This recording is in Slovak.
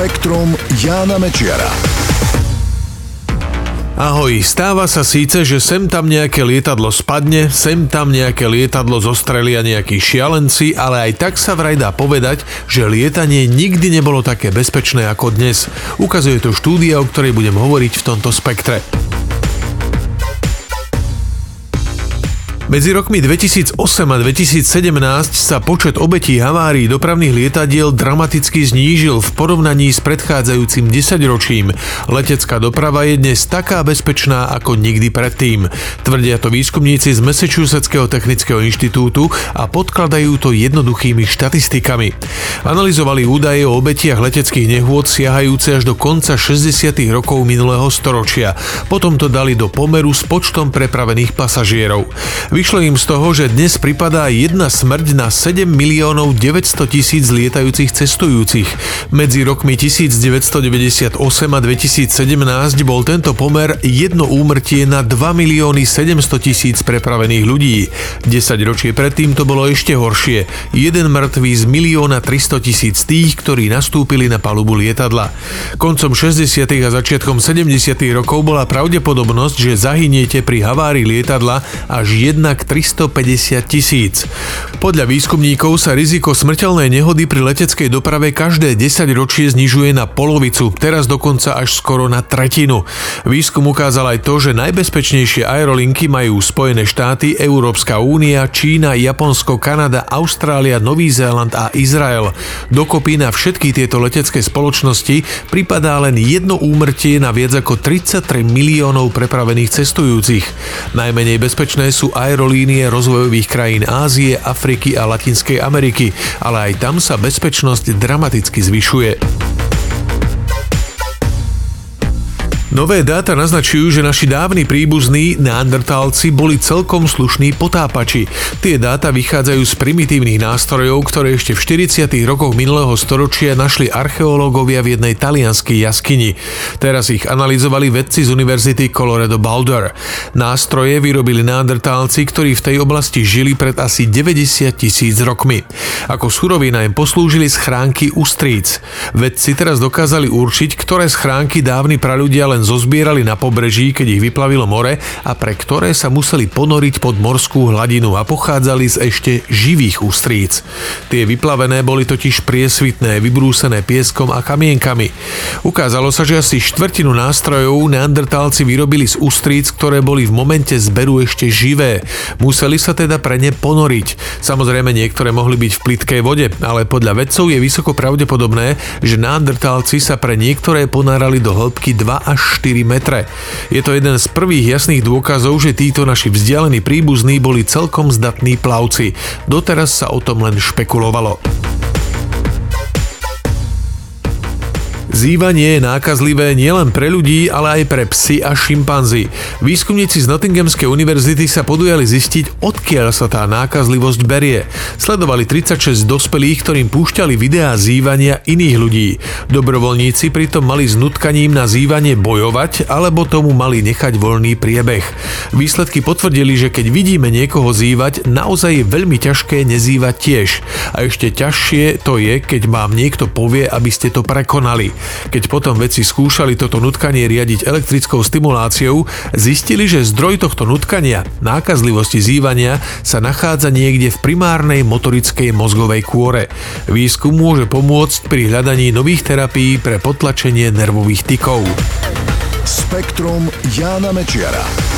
Spektrum Jána Mečiara. Ahoj, stáva sa síce, že sem tam nejaké lietadlo spadne, sem tam nejaké lietadlo zostrelia nejakí šialenci, ale aj tak sa vraj dá povedať, že lietanie nikdy nebolo také bezpečné ako dnes. Ukazuje to štúdia, o ktorej budem hovoriť v tomto spektre. Medzi rokmi 2008 a 2017 sa počet obetí havárií dopravných lietadiel dramaticky znížil v porovnaní s predchádzajúcim desaťročím. Letecká doprava je dnes taká bezpečná ako nikdy predtým. Tvrdia to výskumníci z Massachusettského technického inštitútu a podkladajú to jednoduchými štatistikami. Analizovali údaje o obetiach leteckých nehôd siahajúce až do konca 60. rokov minulého storočia. Potom to dali do pomeru s počtom prepravených pasažierov. Vyšlo im z toho, že dnes pripadá jedna smrť na 7 miliónov 900 tisíc lietajúcich cestujúcich. Medzi rokmi 1998 a 2017 bol tento pomer jedno úmrtie na 2 milióny 700 tisíc prepravených ľudí. 10 ročie predtým to bolo ešte horšie. Jeden mŕtvý z milióna 300 tisíc tých, ktorí nastúpili na palubu lietadla. Koncom 60. a začiatkom 70. rokov bola pravdepodobnosť, že zahyniete pri havárii lietadla až 1 k 350 tisíc. Podľa výskumníkov sa riziko smrteľnej nehody pri leteckej doprave každé 10 ročie znižuje na polovicu, teraz dokonca až skoro na tretinu. Výskum ukázal aj to, že najbezpečnejšie aerolinky majú Spojené štáty, Európska únia, Čína, Japonsko, Kanada, Austrália, Nový Zéland a Izrael. Dokopy na všetky tieto letecké spoločnosti pripadá len jedno úmrtie na viac ako 33 miliónov prepravených cestujúcich. Najmenej bezpečné sú aerolinky aerolínie rozvojových krajín Ázie, Afriky a Latinskej Ameriky, ale aj tam sa bezpečnosť dramaticky zvyšuje. Nové dáta naznačujú, že naši dávni príbuzní neandertálci boli celkom slušní potápači. Tie dáta vychádzajú z primitívnych nástrojov, ktoré ešte v 40. rokoch minulého storočia našli archeológovia v jednej talianskej jaskyni. Teraz ich analyzovali vedci z Univerzity Colorado Boulder. Nástroje vyrobili neandertálci, ktorí v tej oblasti žili pred asi 90 tisíc rokmi. Ako surovina im poslúžili schránky ústríc. Vedci teraz dokázali určiť, ktoré schránky dávni praľudia len len zozbierali na pobreží, keď ich vyplavilo more a pre ktoré sa museli ponoriť pod morskú hladinu a pochádzali z ešte živých ústríc. Tie vyplavené boli totiž priesvitné, vybrúsené pieskom a kamienkami. Ukázalo sa, že asi štvrtinu nástrojov neandertálci vyrobili z ústríc, ktoré boli v momente zberu ešte živé. Museli sa teda pre ne ponoriť. Samozrejme niektoré mohli byť v plitkej vode, ale podľa vedcov je vysoko pravdepodobné, že neandertálci sa pre niektoré ponárali do hĺbky 2 až 4 metre. Je to jeden z prvých jasných dôkazov, že títo naši vzdialení príbuzní boli celkom zdatní plavci. Doteraz sa o tom len špekulovalo. Zývanie je nákazlivé nielen pre ľudí, ale aj pre psy a šimpanzy. Výskumníci z Nottinghamskej univerzity sa podujali zistiť, odkiaľ sa tá nákazlivosť berie. Sledovali 36 dospelých, ktorým púšťali videá zývania iných ľudí. Dobrovoľníci pritom mali s nutkaním na zývanie bojovať, alebo tomu mali nechať voľný priebeh. Výsledky potvrdili, že keď vidíme niekoho zývať, naozaj je veľmi ťažké nezývať tiež. A ešte ťažšie to je, keď vám niekto povie, aby ste to prekonali. Keď potom vedci skúšali toto nutkanie riadiť elektrickou stimuláciou, zistili, že zdroj tohto nutkania, nákazlivosti zývania, sa nachádza niekde v primárnej motorickej mozgovej kôre. Výskum môže pomôcť pri hľadaní nových terapií pre potlačenie nervových tykov. Spektrum Jána Mečiara.